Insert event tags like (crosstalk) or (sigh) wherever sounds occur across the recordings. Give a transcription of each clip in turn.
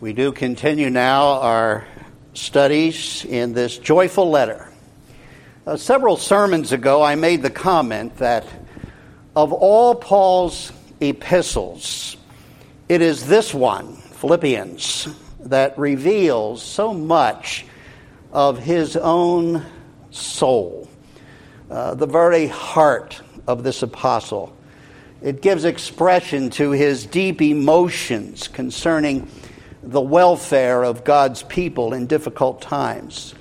We do continue now our studies in this joyful letter. Uh, several sermons ago, I made the comment that of all Paul's epistles, it is this one, Philippians, that reveals so much of his own soul, uh, the very heart of this apostle. It gives expression to his deep emotions concerning the welfare of God's people in difficult times.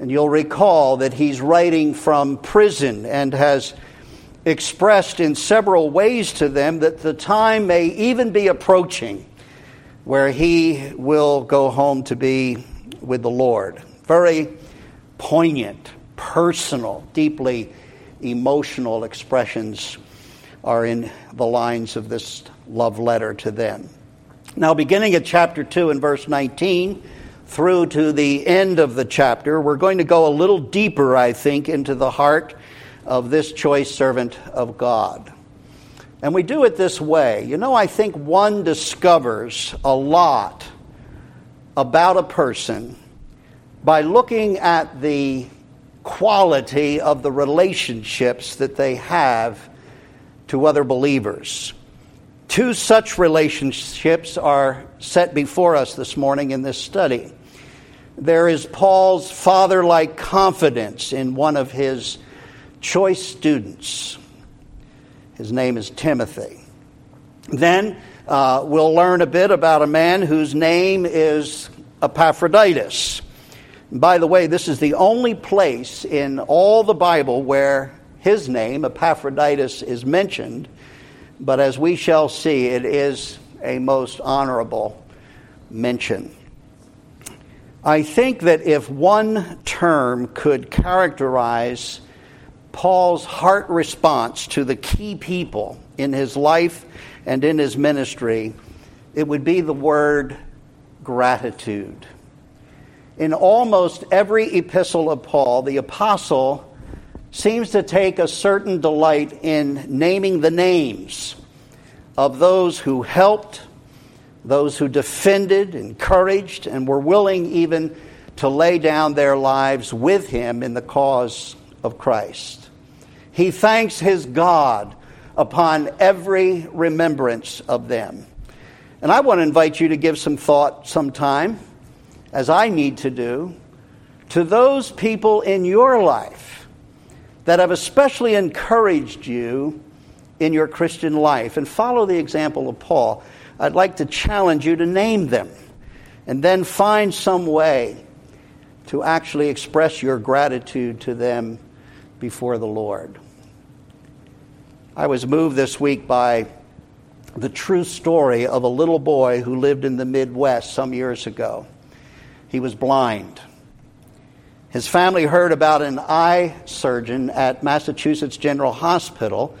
And you'll recall that he's writing from prison and has expressed in several ways to them that the time may even be approaching where he will go home to be with the Lord. Very poignant, personal, deeply emotional expressions are in the lines of this love letter to them. Now, beginning at chapter 2 and verse 19 through to the end of the chapter, we're going to go a little deeper, I think, into the heart of this choice servant of God. And we do it this way. You know, I think one discovers a lot about a person by looking at the quality of the relationships that they have to other believers. Two such relationships are set before us this morning in this study. There is Paul's father like confidence in one of his choice students. His name is Timothy. Then uh, we'll learn a bit about a man whose name is Epaphroditus. By the way, this is the only place in all the Bible where his name, Epaphroditus, is mentioned but as we shall see, it is a most honorable mention. I think that if one term could characterize Paul's heart response to the key people in his life and in his ministry, it would be the word gratitude. In almost every epistle of Paul, the apostle seems to take a certain delight in naming the names of those who helped, those who defended, encouraged, and were willing even to lay down their lives with him in the cause of Christ. He thanks his God upon every remembrance of them. And I want to invite you to give some thought sometime, as I need to do, to those people in your life that have especially encouraged you in your Christian life. And follow the example of Paul. I'd like to challenge you to name them and then find some way to actually express your gratitude to them before the Lord. I was moved this week by the true story of a little boy who lived in the Midwest some years ago. He was blind. His family heard about an eye surgeon at Massachusetts General Hospital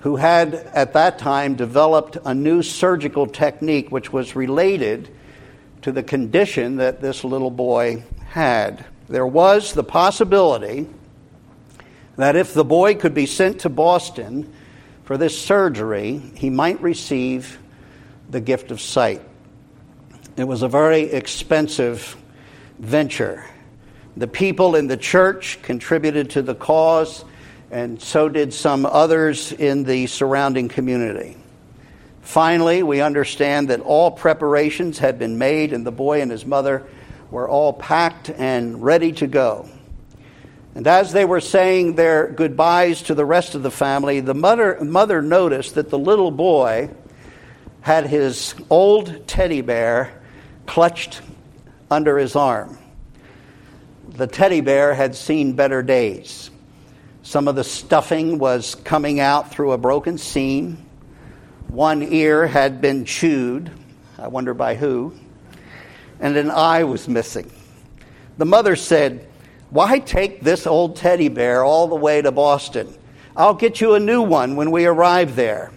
who had at that time developed a new surgical technique which was related to the condition that this little boy had. There was the possibility that if the boy could be sent to Boston for this surgery, he might receive the gift of sight. It was a very expensive venture. The people in the church contributed to the cause, and so did some others in the surrounding community. Finally, we understand that all preparations had been made, and the boy and his mother were all packed and ready to go. And as they were saying their goodbyes to the rest of the family, the mother, mother noticed that the little boy had his old teddy bear clutched under his arm the teddy bear had seen better days. Some of the stuffing was coming out through a broken seam. One ear had been chewed, I wonder by who, and an eye was missing. The mother said, Why take this old teddy bear all the way to Boston? I'll get you a new one when we arrive there.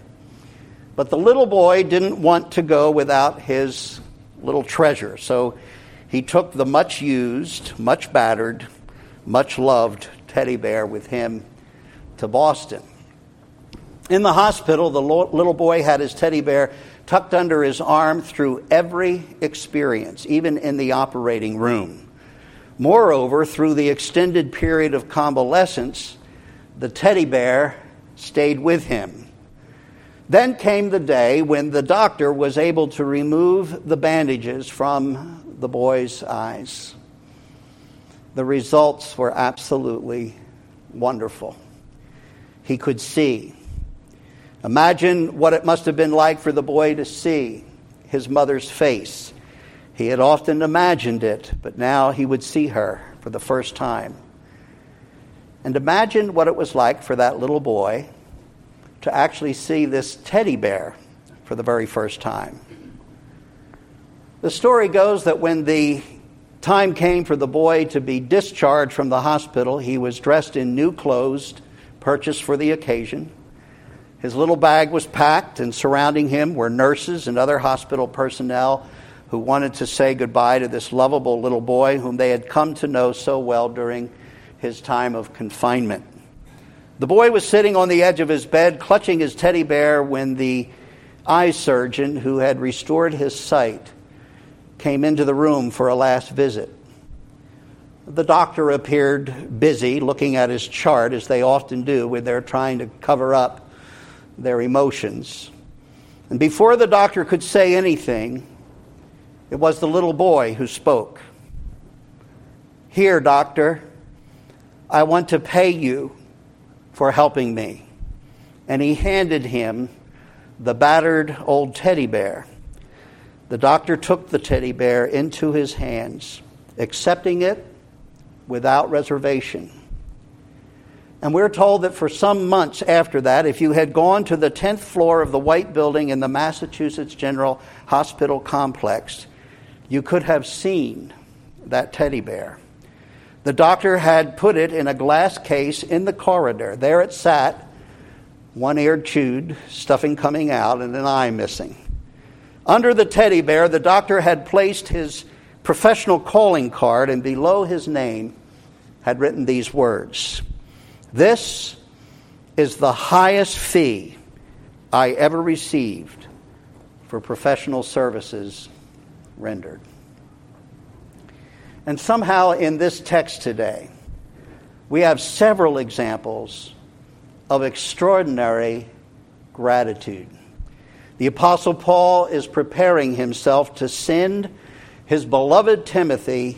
But the little boy didn't want to go without his little treasure, so he took the much used, much battered, much loved teddy bear with him to Boston. In the hospital, the little boy had his teddy bear tucked under his arm through every experience, even in the operating room. Moreover, through the extended period of convalescence, the teddy bear stayed with him. Then came the day when the doctor was able to remove the bandages from the boy's eyes. The results were absolutely wonderful. He could see. Imagine what it must have been like for the boy to see his mother's face. He had often imagined it, but now he would see her for the first time. And imagine what it was like for that little boy to actually see this teddy bear for the very first time. The story goes that when the time came for the boy to be discharged from the hospital, he was dressed in new clothes purchased for the occasion. His little bag was packed, and surrounding him were nurses and other hospital personnel who wanted to say goodbye to this lovable little boy whom they had come to know so well during his time of confinement. The boy was sitting on the edge of his bed, clutching his teddy bear, when the eye surgeon, who had restored his sight, came into the room for a last visit. The doctor appeared busy looking at his chart, as they often do when they're trying to cover up their emotions. And before the doctor could say anything, it was the little boy who spoke. Here, doctor, I want to pay you for helping me. And he handed him the battered old teddy bear. The doctor took the teddy bear into his hands, accepting it without reservation. And we're told that for some months after that, if you had gone to the 10th floor of the White Building in the Massachusetts General Hospital complex, you could have seen that teddy bear. The doctor had put it in a glass case in the corridor. There it sat, one ear chewed, stuffing coming out, and an eye missing. Under the teddy bear, the doctor had placed his professional calling card, and below his name had written these words this is the highest fee I ever received for professional services rendered. And somehow in this text today, we have several examples of extraordinary gratitude. The Apostle Paul is preparing himself to send his beloved Timothy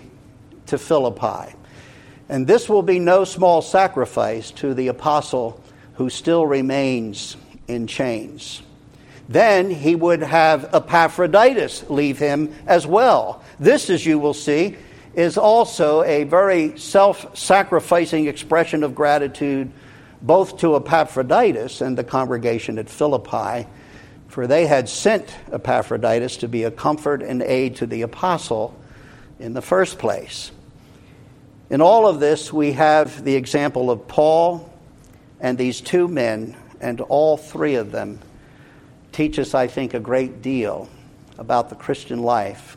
to Philippi. And this will be no small sacrifice to the apostle who still remains in chains. Then he would have Epaphroditus leave him as well. This, as you will see, is also a very self sacrificing expression of gratitude both to Epaphroditus and the congregation at Philippi, for they had sent Epaphroditus to be a comfort and aid to the apostle in the first place. In all of this, we have the example of Paul and these two men, and all three of them teach us, I think, a great deal about the Christian life,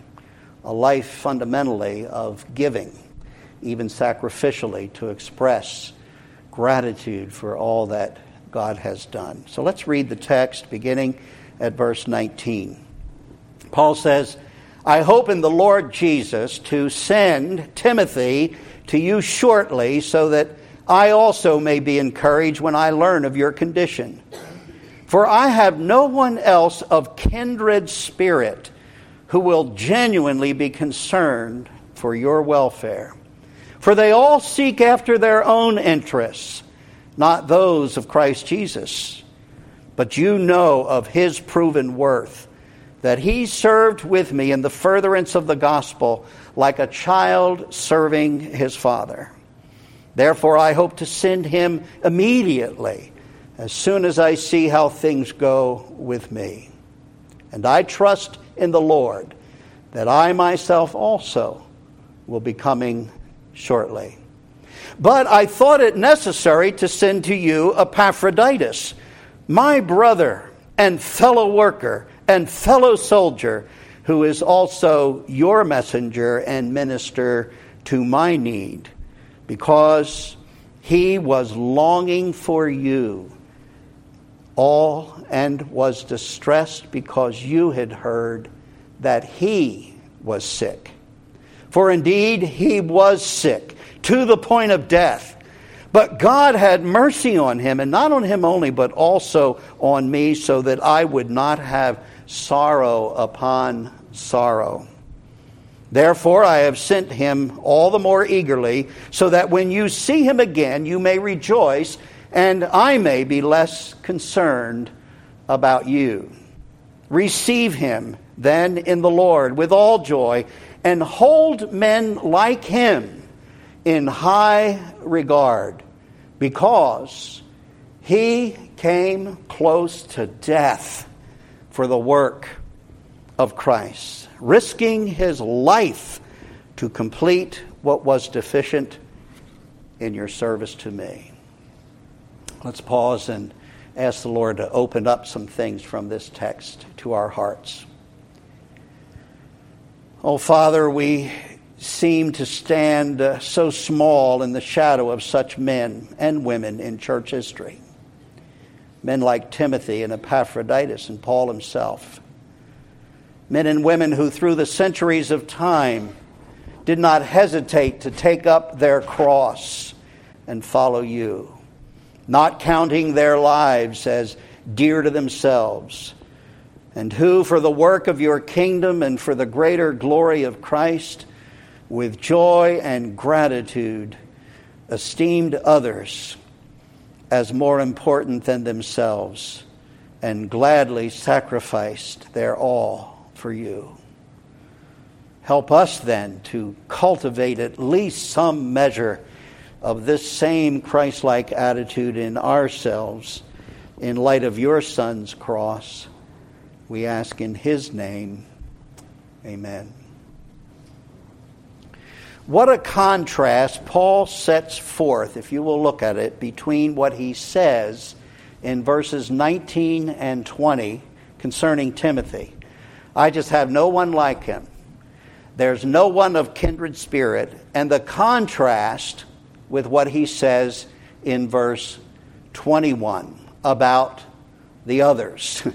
a life fundamentally of giving, even sacrificially, to express gratitude for all that God has done. So let's read the text beginning at verse 19. Paul says, I hope in the Lord Jesus to send Timothy to you shortly so that I also may be encouraged when I learn of your condition. For I have no one else of kindred spirit who will genuinely be concerned for your welfare. For they all seek after their own interests, not those of Christ Jesus. But you know of his proven worth, that he served with me in the furtherance of the gospel like a child serving his father. Therefore, I hope to send him immediately as soon as I see how things go with me. And I trust in the Lord that I myself also will be coming shortly. But I thought it necessary to send to you Epaphroditus, my brother and fellow worker and fellow soldier who is also your messenger and minister to my need, because he was longing for you all and was distressed because you had heard that he was sick. For indeed he was sick to the point of death. But God had mercy on him, and not on him only, but also on me, so that I would not have sorrow upon sorrow. Therefore, I have sent him all the more eagerly, so that when you see him again, you may rejoice, and I may be less concerned about you. Receive him then in the Lord with all joy, and hold men like him in high regard, because he came close to death for the work of Christ, risking his life to complete what was deficient in your service to me. Let's pause and ask the Lord to open up some things from this text to our hearts. Oh, Father, we seem to stand uh, so small in the shadow of such men and women in church history. Men like Timothy and Epaphroditus and Paul himself. Men and women who, through the centuries of time, did not hesitate to take up their cross and follow you, not counting their lives as dear to themselves and who, for the work of your kingdom and for the greater glory of Christ, with joy and gratitude, esteemed others as more important than themselves, and gladly sacrificed their all for you. Help us then to cultivate at least some measure of this same Christ like attitude in ourselves in light of your Son's cross we ask in his name. Amen. What a contrast Paul sets forth, if you will look at it, between what he says in verses 19 and 20 concerning Timothy. I just have no one like him. There's no one of kindred spirit. And the contrast with what he says in verse 21 about the others. (laughs)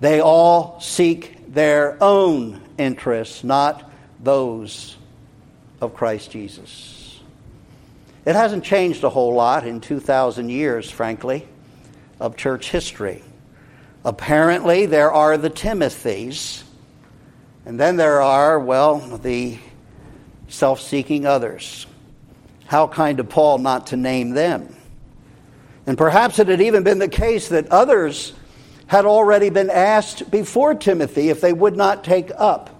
They all seek their own interests, not those of Christ Jesus. It hasn't changed a whole lot in 2,000 years, frankly, of church history. Apparently, there are the Timothys, and then there are, well, the self seeking others. How kind of Paul not to name them? And perhaps it had even been the case that others had already been asked before Timothy if they would not take up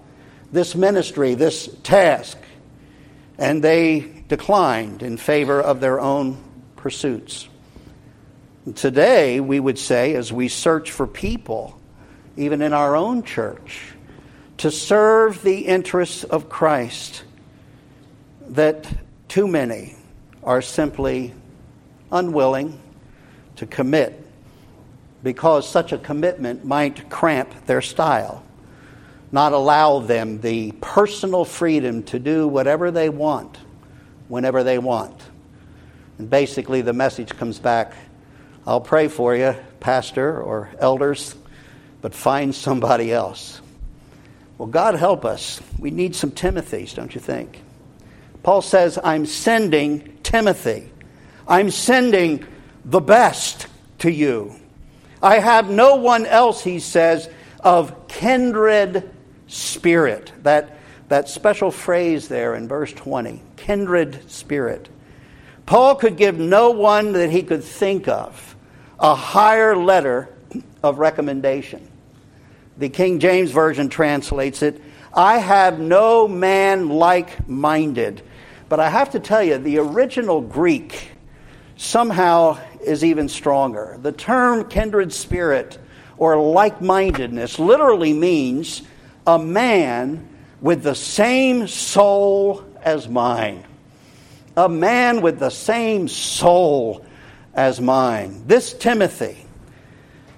this ministry, this task, and they declined in favor of their own pursuits. Today, we would say, as we search for people, even in our own church, to serve the interests of Christ, that too many are simply unwilling to commit because such a commitment might cramp their style, not allow them the personal freedom to do whatever they want, whenever they want. And basically, the message comes back I'll pray for you, pastor or elders, but find somebody else. Well, God help us. We need some Timothys, don't you think? Paul says, I'm sending Timothy. I'm sending the best to you. I have no one else, he says, of kindred spirit. That, that special phrase there in verse 20 kindred spirit. Paul could give no one that he could think of a higher letter of recommendation. The King James Version translates it I have no man like minded. But I have to tell you, the original Greek somehow is even stronger. The term kindred spirit or like mindedness literally means a man with the same soul as mine. A man with the same soul as mine. This Timothy,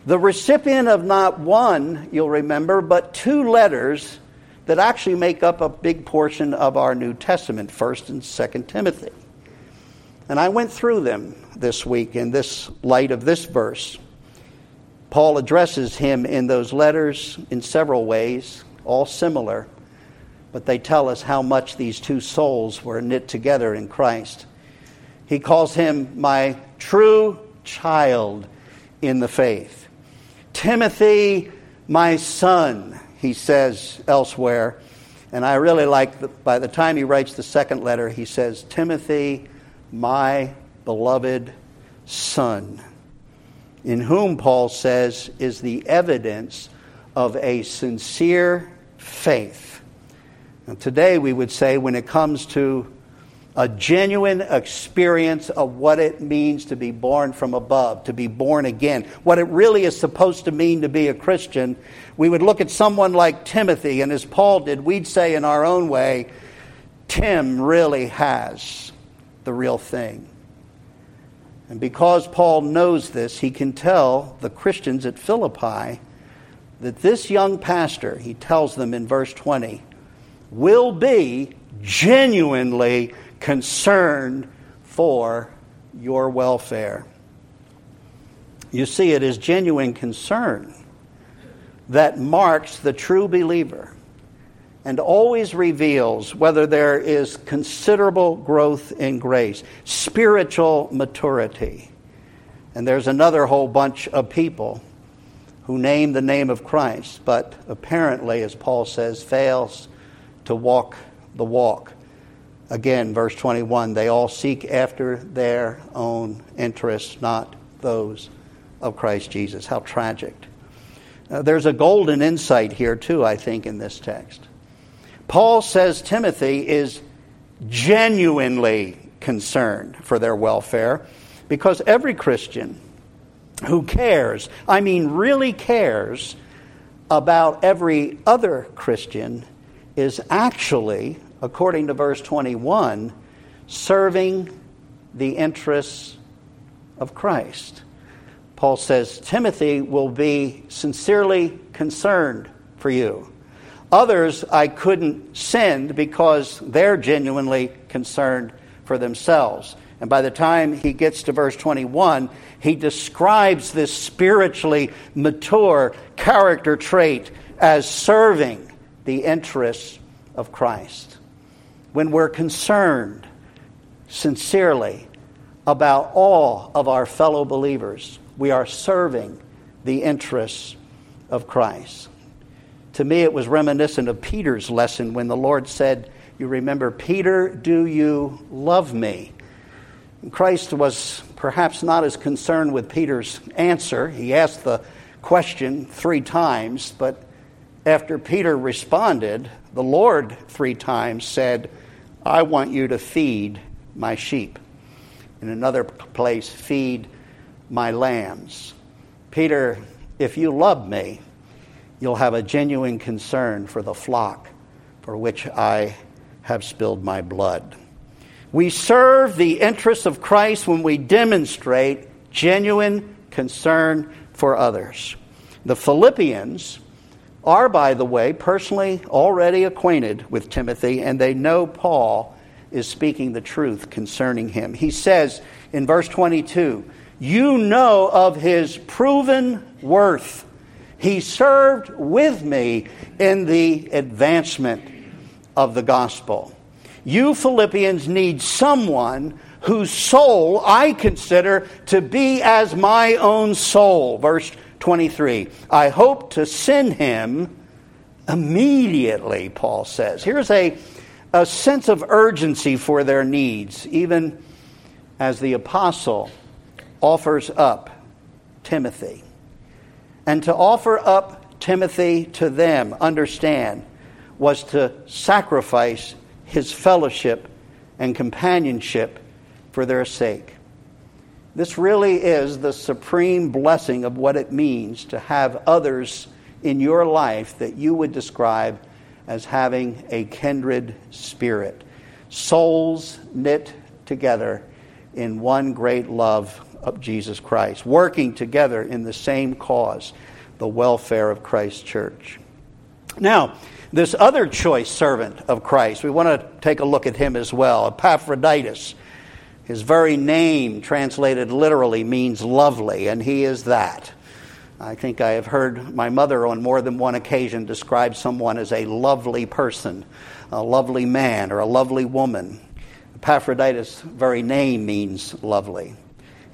the recipient of not one, you'll remember, but two letters that actually make up a big portion of our New Testament, 1st and 2nd Timothy. And I went through them this week in this light of this verse. Paul addresses him in those letters in several ways, all similar, but they tell us how much these two souls were knit together in Christ. He calls him my true child in the faith. Timothy, my son, he says elsewhere. And I really like, the, by the time he writes the second letter, he says, Timothy, my beloved son, in whom, Paul says, is the evidence of a sincere faith. And today we would say, when it comes to a genuine experience of what it means to be born from above, to be born again, what it really is supposed to mean to be a Christian, we would look at someone like Timothy, and as Paul did, we'd say in our own way, Tim really has the real thing. And because Paul knows this, he can tell the Christians at Philippi that this young pastor, he tells them in verse 20, will be genuinely concerned for your welfare. You see, it is genuine concern that marks the true believer and always reveals whether there is considerable growth in grace, spiritual maturity. And there's another whole bunch of people who name the name of Christ, but apparently, as Paul says, fails to walk the walk. Again, verse 21 they all seek after their own interests, not those of Christ Jesus. How tragic. Uh, there's a golden insight here, too, I think, in this text. Paul says Timothy is genuinely concerned for their welfare because every Christian who cares, I mean, really cares about every other Christian, is actually according to verse 21, serving the interests of Christ. Paul says Timothy will be sincerely concerned for you. Others I couldn't send because they're genuinely concerned for themselves. And by the time he gets to verse 21, he describes this spiritually mature character trait as serving the interests of Christ when we're concerned sincerely about all of our fellow believers, we are serving the interests of Christ. To me, it was reminiscent of Peter's lesson when the Lord said, You remember, Peter, do you love me? Christ was perhaps not as concerned with Peter's answer. He asked the question three times, but after Peter responded, the Lord three times said, I want you to feed my sheep. In another place, feed my lambs. Peter, if you love me, you'll have a genuine concern for the flock for which I have spilled my blood. We serve the interests of Christ when we demonstrate genuine concern for others. The Philippians are, by the way, personally already acquainted with Timothy, and they know Paul is speaking the truth concerning him. He says in verse 22 You know of his proven worth. He served with me in the advancement of the gospel. You Philippians need someone whose soul I consider to be as my own soul. Verse 23. I hope to send him immediately, Paul says. Here's a, a sense of urgency for their needs, even as the apostle offers up Timothy. And to offer up Timothy to them, understand, was to sacrifice his fellowship and companionship for their sake. This really is the supreme blessing of what it means to have others in your life that you would describe as having a kindred spirit. Souls knit together in one great love of Jesus Christ, working together in the same cause, the welfare of Christ's church. Now, this other choice servant of Christ, we want to take a look at him as well, Epaphroditus. His very name, translated literally, means lovely, and he is that. I think I have heard my mother on more than one occasion describe someone as a lovely person, a lovely man, or a lovely woman. Epaphroditus' very name means lovely.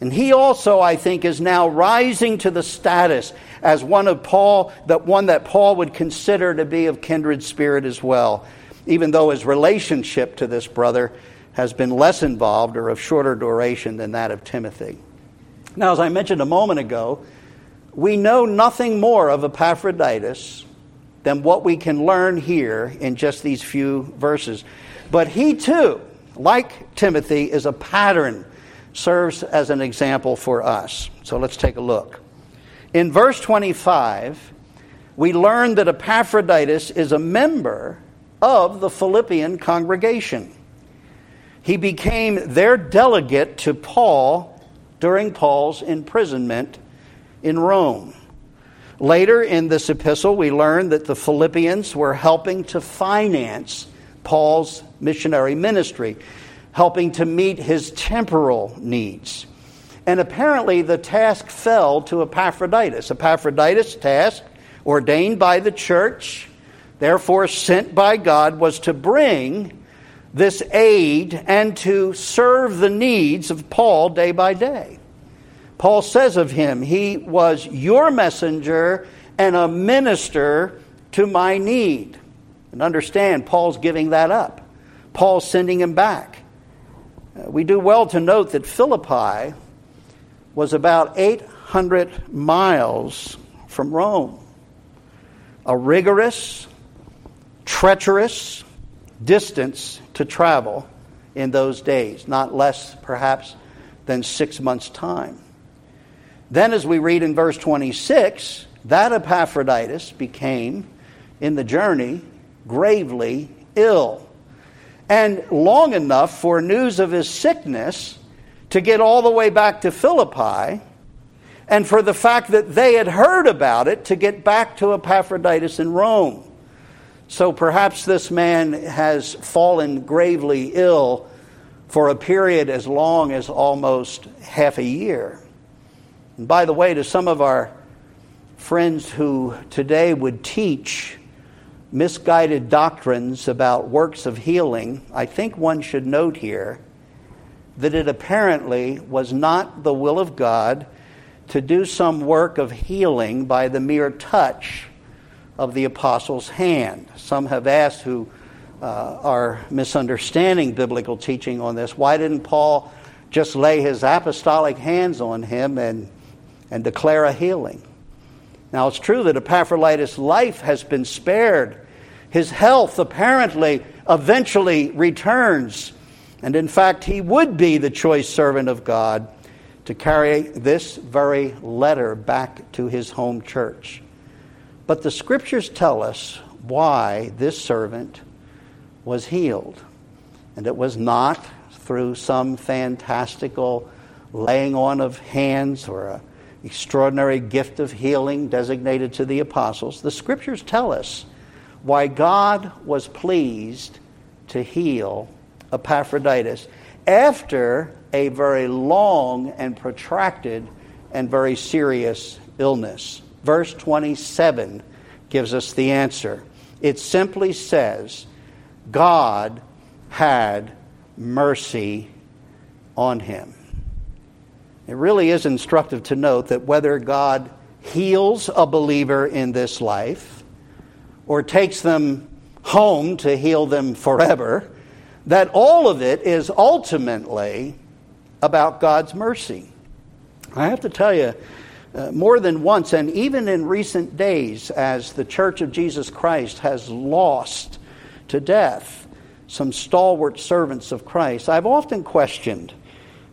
And he also, I think, is now rising to the status as one of Paul, that one that Paul would consider to be of kindred spirit as well, even though his relationship to this brother has been less involved or of shorter duration than that of Timothy. Now, as I mentioned a moment ago, we know nothing more of Epaphroditus than what we can learn here in just these few verses. But he too, like Timothy, is a pattern, serves as an example for us. So let's take a look. In verse 25, we learn that Epaphroditus is a member of the Philippian congregation. He became their delegate to Paul during Paul's imprisonment in Rome. Later in this epistle, we learn that the Philippians were helping to finance Paul's missionary ministry, helping to meet his temporal needs. And apparently, the task fell to Epaphroditus. Epaphroditus' task, ordained by the church, therefore sent by God, was to bring this aid and to serve the needs of Paul day by day. Paul says of him, He was your messenger and a minister to my need. And understand, Paul's giving that up. Paul's sending him back. Uh, we do well to note that Philippi was about 800 miles from Rome. A rigorous, treacherous distance to travel in those days, not less perhaps than six months' time. Then, as we read in verse 26, that Epaphroditus became, in the journey, gravely ill. And long enough for news of his sickness to get all the way back to Philippi, and for the fact that they had heard about it to get back to Epaphroditus in Rome. So perhaps this man has fallen gravely ill for a period as long as almost half a year. And by the way, to some of our friends who today would teach misguided doctrines about works of healing, I think one should note here that it apparently was not the will of God to do some work of healing by the mere touch of the apostle's hand. Some have asked who uh, are misunderstanding biblical teaching on this why didn't Paul just lay his apostolic hands on him and and declare a healing. Now, it's true that Epaphroditus' life has been spared. His health apparently eventually returns. And in fact, he would be the choice servant of God to carry this very letter back to his home church. But the scriptures tell us why this servant was healed. And it was not through some fantastical laying on of hands or a extraordinary gift of healing designated to the apostles, the scriptures tell us why God was pleased to heal Epaphroditus after a very long and protracted and very serious illness. Verse 27 gives us the answer. It simply says, God had mercy on him. It really is instructive to note that whether God heals a believer in this life or takes them home to heal them forever, that all of it is ultimately about God's mercy. I have to tell you, uh, more than once, and even in recent days, as the Church of Jesus Christ has lost to death some stalwart servants of Christ, I've often questioned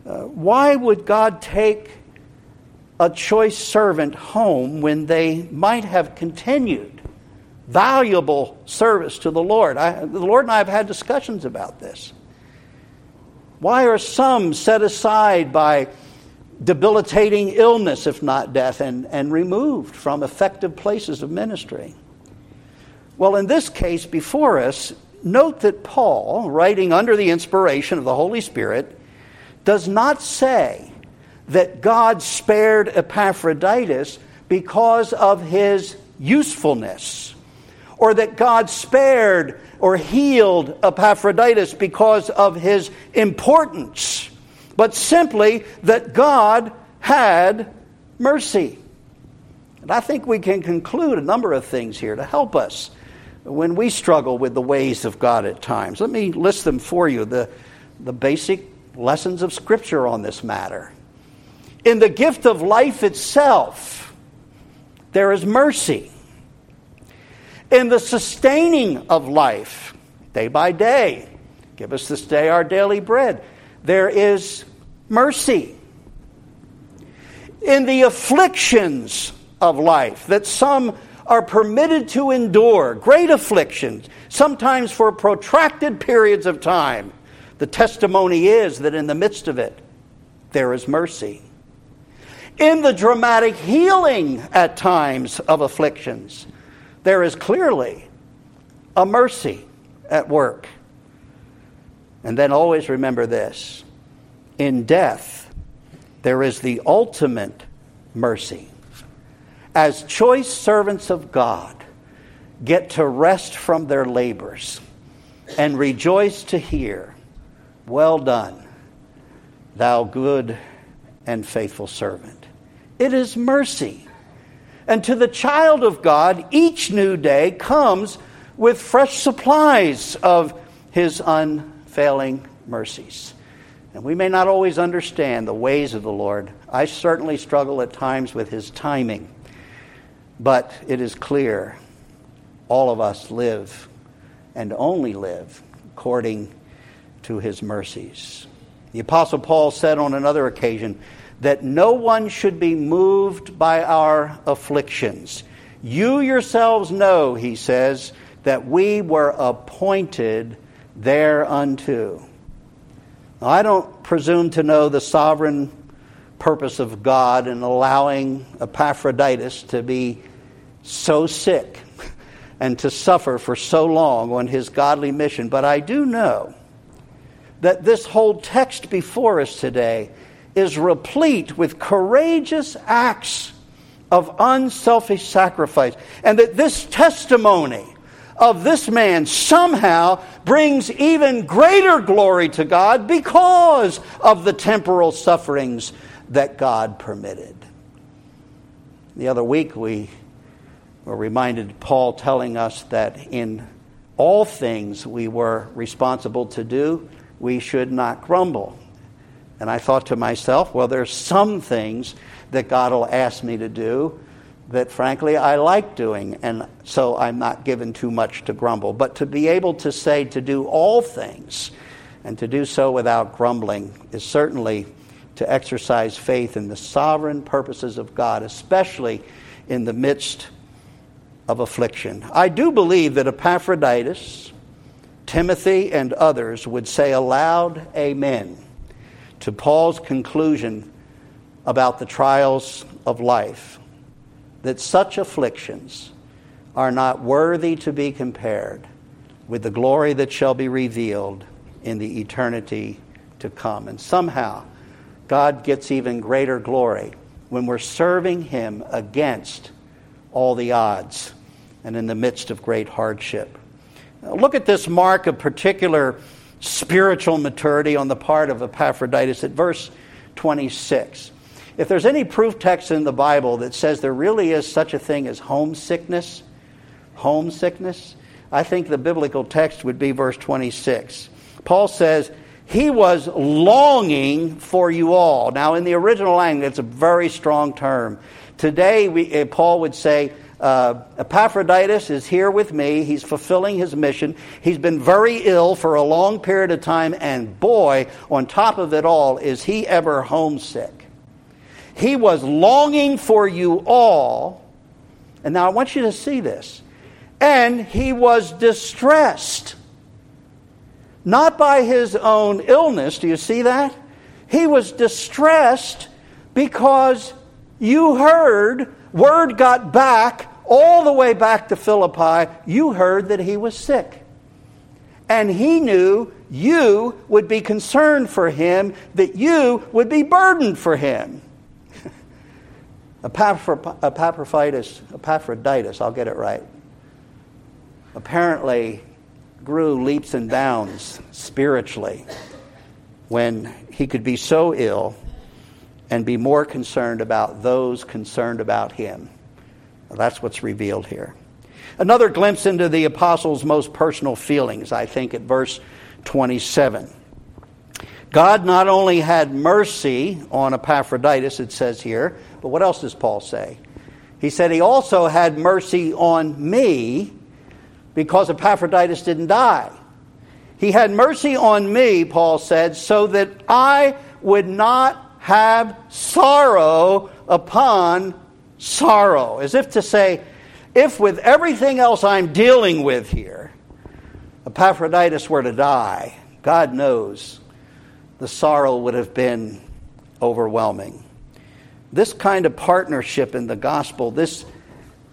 uh, why would God take a choice servant home when they might have continued valuable service to the Lord? I, the Lord and I have had discussions about this. Why are some set aside by debilitating illness, if not death, and, and removed from effective places of ministry? Well, in this case before us, note that Paul, writing under the inspiration of the Holy Spirit, does not say that God spared Epaphroditus because of his usefulness, or that God spared or healed Epaphroditus because of his importance, but simply that God had mercy. And I think we can conclude a number of things here to help us when we struggle with the ways of God at times. Let me list them for you the, the basic lessons of Scripture on this matter. In the gift of life itself, there is mercy. In the sustaining of life, day by day, give us this day our daily bread, there is mercy. In the afflictions of life that some are permitted to endure, great afflictions, sometimes for protracted periods of time, the testimony is that in the midst of it, there is mercy. In the dramatic healing at times of afflictions, there is clearly a mercy at work. And then always remember this in death, there is the ultimate mercy. As choice servants of God, get to rest from their labors and rejoice to hear, Well done, thou good and faithful servant. It is mercy. And to the child of God, each new day comes with fresh supplies of his unfailing mercies. And we may not always understand the ways of the Lord. I certainly struggle at times with his timing. But it is clear all of us live and only live according to his mercies. The Apostle Paul said on another occasion, that no one should be moved by our afflictions. You yourselves know, he says, that we were appointed thereunto. Now, I don't presume to know the sovereign purpose of God in allowing Epaphroditus to be so sick (laughs) and to suffer for so long on his godly mission, but I do know that this whole text before us today is replete with courageous acts of unselfish sacrifice. And that this testimony of this man somehow brings even greater glory to God because of the temporal sufferings that God permitted. The other week, we were reminded Paul telling us that in all things we were responsible to do, we should not grumble. And I thought to myself, well, there's some things that God will ask me to do that, frankly, I like doing, and so I'm not given too much to grumble. But to be able to say to do all things and to do so without grumbling is certainly to exercise faith in the sovereign purposes of God, especially in the midst of affliction. I do believe that Epaphroditus, Timothy, and others would say aloud, Amen to Paul's conclusion about the trials of life that such afflictions are not worthy to be compared with the glory that shall be revealed in the eternity to come. And somehow, God gets even greater glory when we're serving Him against all the odds and in the midst of great hardship. Look at this mark of particular spiritual maturity on the part of Epaphroditus at verse 26. If there's any proof text in the Bible that says there really is such a thing as homesickness, homesickness, I think the biblical text would be verse 26. Paul says, He was longing for you all. Now, in the original language, it's a very strong term. Today, we, eh, Paul would say, uh, Epaphroditus is here with me. He's fulfilling his mission. He's been very ill for a long period of time, and boy, on top of it all, is he ever homesick. He was longing for you all. And now I want you to see this. And he was distressed. Not by his own illness. Do you see that? He was distressed because you heard word got back all the way back to Philippi. You heard that he was sick. And he knew you would be concerned for him, that you would be burdened for him. (laughs) Epaphroditus, Epaphroditus, I'll get it right, apparently grew leaps and bounds spiritually when he could be so ill and be more concerned about those concerned about him. That's what's revealed here. Another glimpse into the apostles' most personal feelings, I think, at verse 27. God not only had mercy on Epaphroditus, it says here, but what else does Paul say? He said he also had mercy on me because Epaphroditus didn't die. He had mercy on me, Paul said, so that I would not have sorrow upon sorrow. As if to say, if with everything else I'm dealing with here, Epaphroditus were to die, God knows the sorrow would have been overwhelming. This kind of partnership in the gospel, this,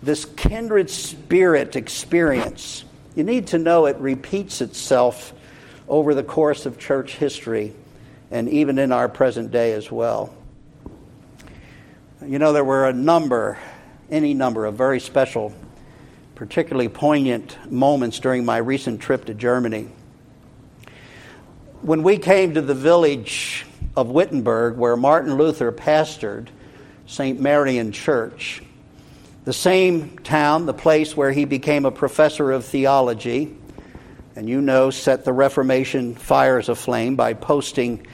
this kindred spirit experience, you need to know it repeats itself over the course of church history and even in our present day as well. You know, there were a number, any number of very special, particularly poignant moments during my recent trip to Germany. When we came to the village of Wittenberg, where Martin Luther pastored St. Marian Church, the same town, the place where he became a professor of theology, and you know, set the Reformation fires aflame by posting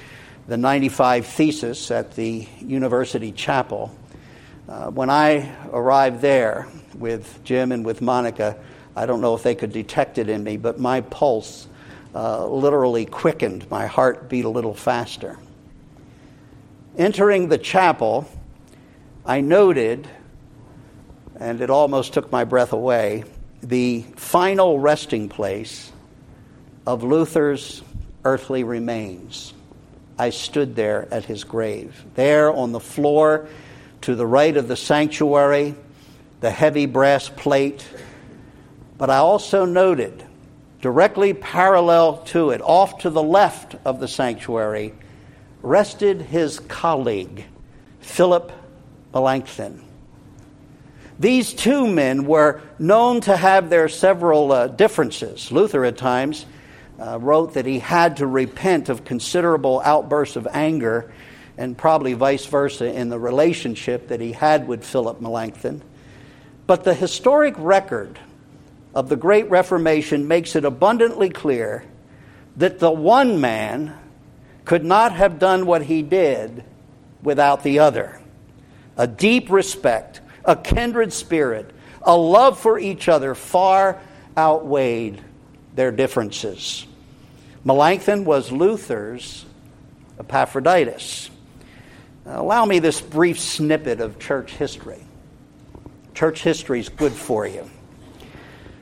the 95 thesis at the University Chapel. Uh, when I arrived there with Jim and with Monica, I don't know if they could detect it in me, but my pulse uh, literally quickened. My heart beat a little faster. Entering the chapel, I noted, and it almost took my breath away, the final resting place of Luther's earthly remains. I stood there at his grave. There on the floor to the right of the sanctuary, the heavy brass plate. But I also noted, directly parallel to it, off to the left of the sanctuary, rested his colleague, Philip Melanchthon. These two men were known to have their several uh, differences. Luther, at times, uh, wrote that he had to repent of considerable outbursts of anger, and probably vice versa in the relationship that he had with Philip Melanchthon. But the historic record of the Great Reformation makes it abundantly clear that the one man could not have done what he did without the other. A deep respect, a kindred spirit, a love for each other far outweighed their differences. Melanchthon was Luther's Epaphroditus. allow me this brief snippet of church history. Church history is good for you.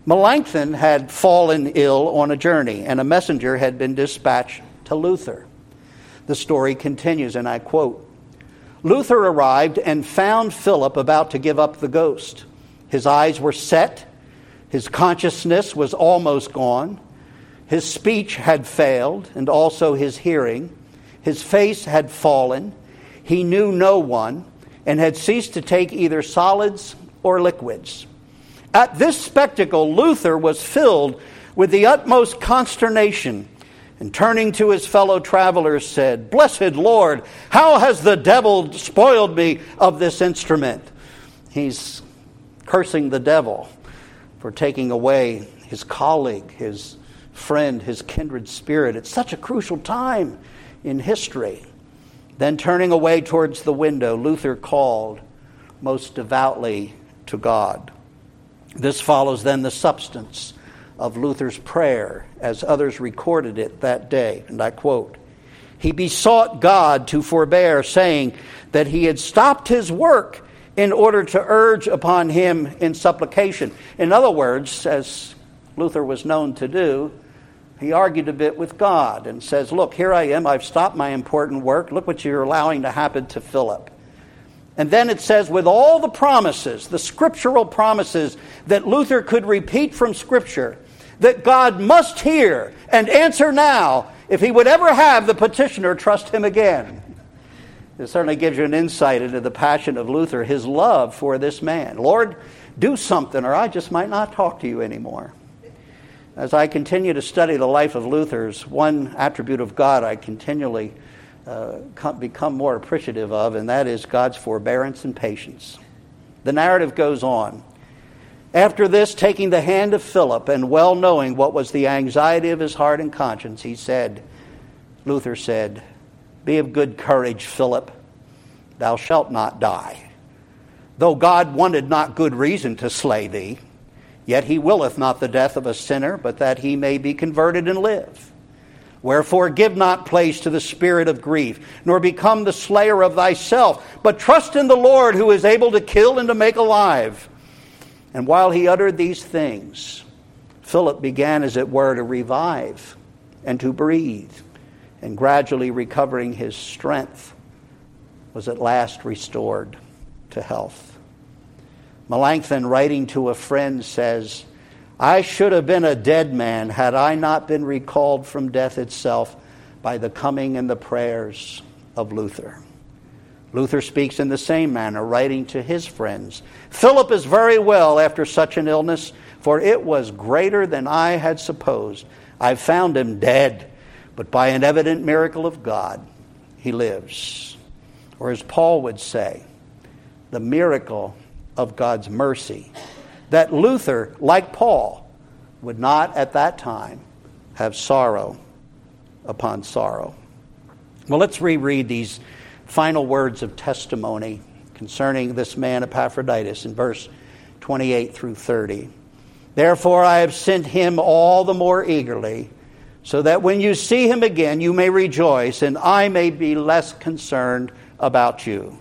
Melanchthon had fallen ill on a journey, and a messenger had been dispatched to Luther. The story continues, and I quote Luther arrived and found Philip about to give up the ghost. His eyes were set, his consciousness was almost gone. His speech had failed, and also his hearing. His face had fallen. He knew no one, and had ceased to take either solids or liquids. At this spectacle, Luther was filled with the utmost consternation, and turning to his fellow travelers, said, Blessed Lord, how has the devil spoiled me of this instrument? He's cursing the devil for taking away his colleague, his friend, his kindred spirit at such a crucial time in history. Then, turning away towards the window, Luther called most devoutly to God. This follows then the substance of Luther's prayer as others recorded it that day. And I quote He besought God to forbear, saying that he had stopped his work in order to urge upon him in supplication. In other words, as Luther was known to do, he argued a bit with God and says, Look, here I am. I've stopped my important work. Look what you're allowing to happen to Philip. And then it says, with all the promises, the scriptural promises that Luther could repeat from Scripture, that God must hear and answer now if he would ever have the petitioner trust him again. It certainly gives you an insight into the passion of Luther, his love for this man. Lord, do something, or I just might not talk to you anymore. As I continue to study the life of Luther's, one attribute of God I continually uh, become more appreciative of, and that is God's forbearance and patience. The narrative goes on. After this, taking the hand of Philip and well knowing what was the anxiety of his heart and conscience, he said, Luther said, Be of good courage, Philip. Thou shalt not die. Though God wanted not good reason to slay thee, yet he willeth not the death of a sinner, but that he may be converted and live. Wherefore, give not place to the spirit of grief, nor become the slayer of thyself, but trust in the Lord who is able to kill and to make alive. And while he uttered these things, Philip began, as it were, to revive and to breathe, and gradually recovering his strength, was at last restored to health. Melanchthon, writing to a friend, says, I should have been a dead man had I not been recalled from death itself by the coming and the prayers of Luther. Luther speaks in the same manner, writing to his friends Philip is very well after such an illness, for it was greater than I had supposed. I found him dead, but by an evident miracle of God, he lives. Or as Paul would say, the miracle of God's mercy that Luther, like Paul, would not at that time have sorrow upon sorrow. Well, let's reread these final words of testimony concerning this man Epaphroditus in verse 28 through 30. Therefore, I have sent him all the more eagerly, so that when you see him again, you may rejoice, and I may be less concerned about you.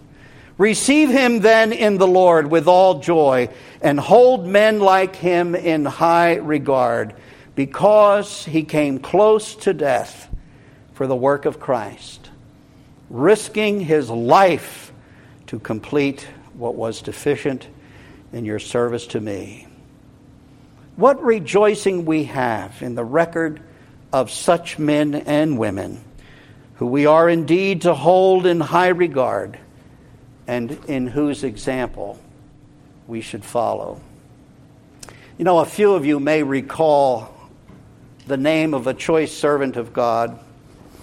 Receive him then in the Lord with all joy, and hold men like him in high regard, because he came close to death for the work of Christ, risking his life to complete what was deficient in your service to me. What rejoicing we have in the record of such men and women who we are indeed to hold in high regard and in whose example we should follow. You know, a few of you may recall the name of a choice servant of God,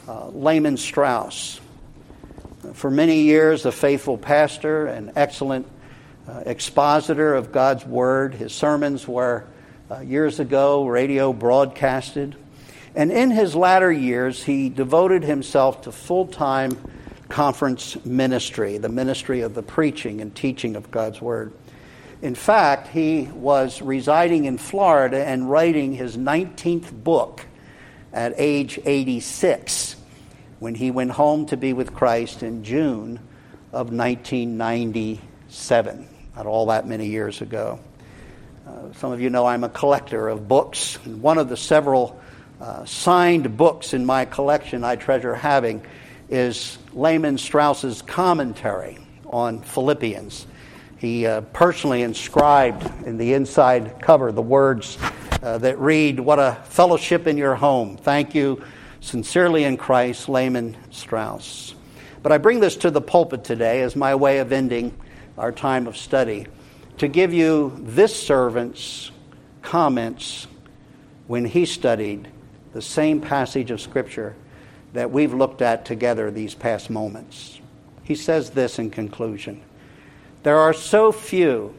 uh, Lehman Strauss. For many years, a faithful pastor and excellent uh, expositor of God's Word. His sermons were uh, years ago radio broadcasted. And in his latter years, he devoted himself to full time conference ministry, the ministry of the preaching and teaching of God's Word. In fact, he was residing in Florida and writing his 19th book at age 86 when he went home to be with Christ in June of 1997, not all that many years ago. Uh, some of you know I'm a collector of books. And one of the several uh, signed books in my collection I treasure having is Lehman Strauss's commentary on Philippians. He uh, personally inscribed in the inside cover the words uh, that read, What a fellowship in your home. Thank you sincerely in Christ, Lehman Strauss. But I bring this to the pulpit today as my way of ending our time of study to give you this servant's comments when he studied the same passage of Scripture that we've looked at together these past moments. He says this in conclusion There are so few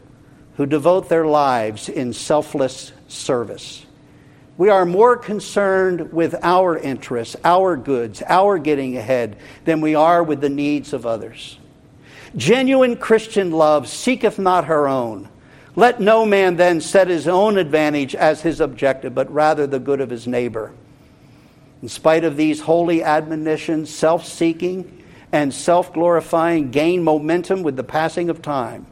who devote their lives in selfless service. We are more concerned with our interests, our goods, our getting ahead than we are with the needs of others. Genuine Christian love seeketh not her own. Let no man then set his own advantage as his objective, but rather the good of his neighbor. In spite of these holy admonitions, self seeking and self glorifying gain momentum with the passing of time.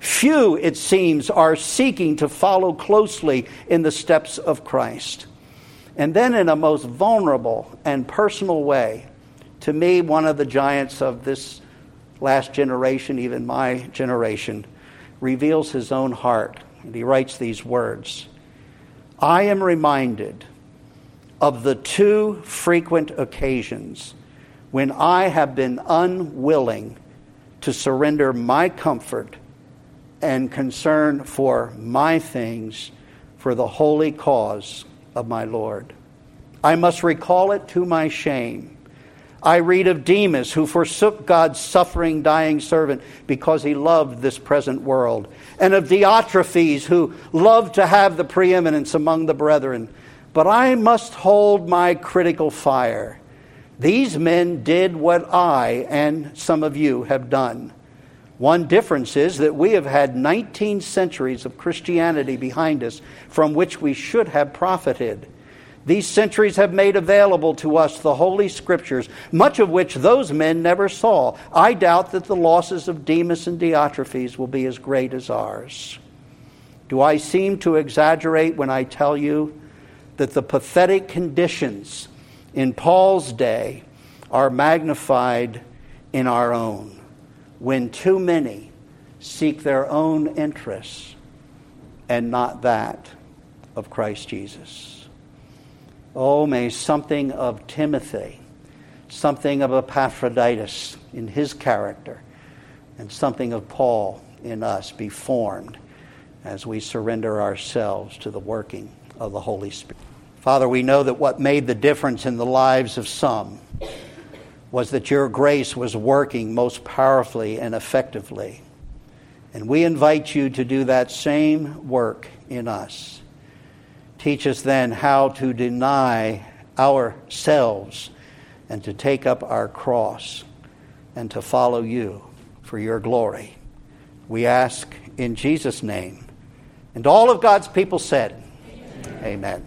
Few, it seems, are seeking to follow closely in the steps of Christ. And then, in a most vulnerable and personal way, to me, one of the giants of this last generation, even my generation, reveals his own heart. And he writes these words I am reminded of the two frequent occasions when I have been unwilling to surrender my comfort and concern for my things for the holy cause of my Lord. I must recall it to my shame. I read of Demas, who forsook God's suffering, dying servant because he loved this present world, and of Diotrephes, who loved to have the preeminence among the brethren. But I must hold my critical fire. These men did what I and some of you have done. One difference is that we have had 19 centuries of Christianity behind us from which we should have profited. These centuries have made available to us the Holy Scriptures, much of which those men never saw. I doubt that the losses of Demas and Diotrephes will be as great as ours. Do I seem to exaggerate when I tell you that the pathetic conditions in Paul's day are magnified in our own when too many seek their own interests and not that of Christ Jesus? Oh, may something of Timothy, something of Epaphroditus in his character, and something of Paul in us be formed as we surrender ourselves to the working of the Holy Spirit. Father, we know that what made the difference in the lives of some was that your grace was working most powerfully and effectively. And we invite you to do that same work in us. Teach us then how to deny ourselves and to take up our cross and to follow you for your glory. We ask in Jesus' name. And all of God's people said. Amen.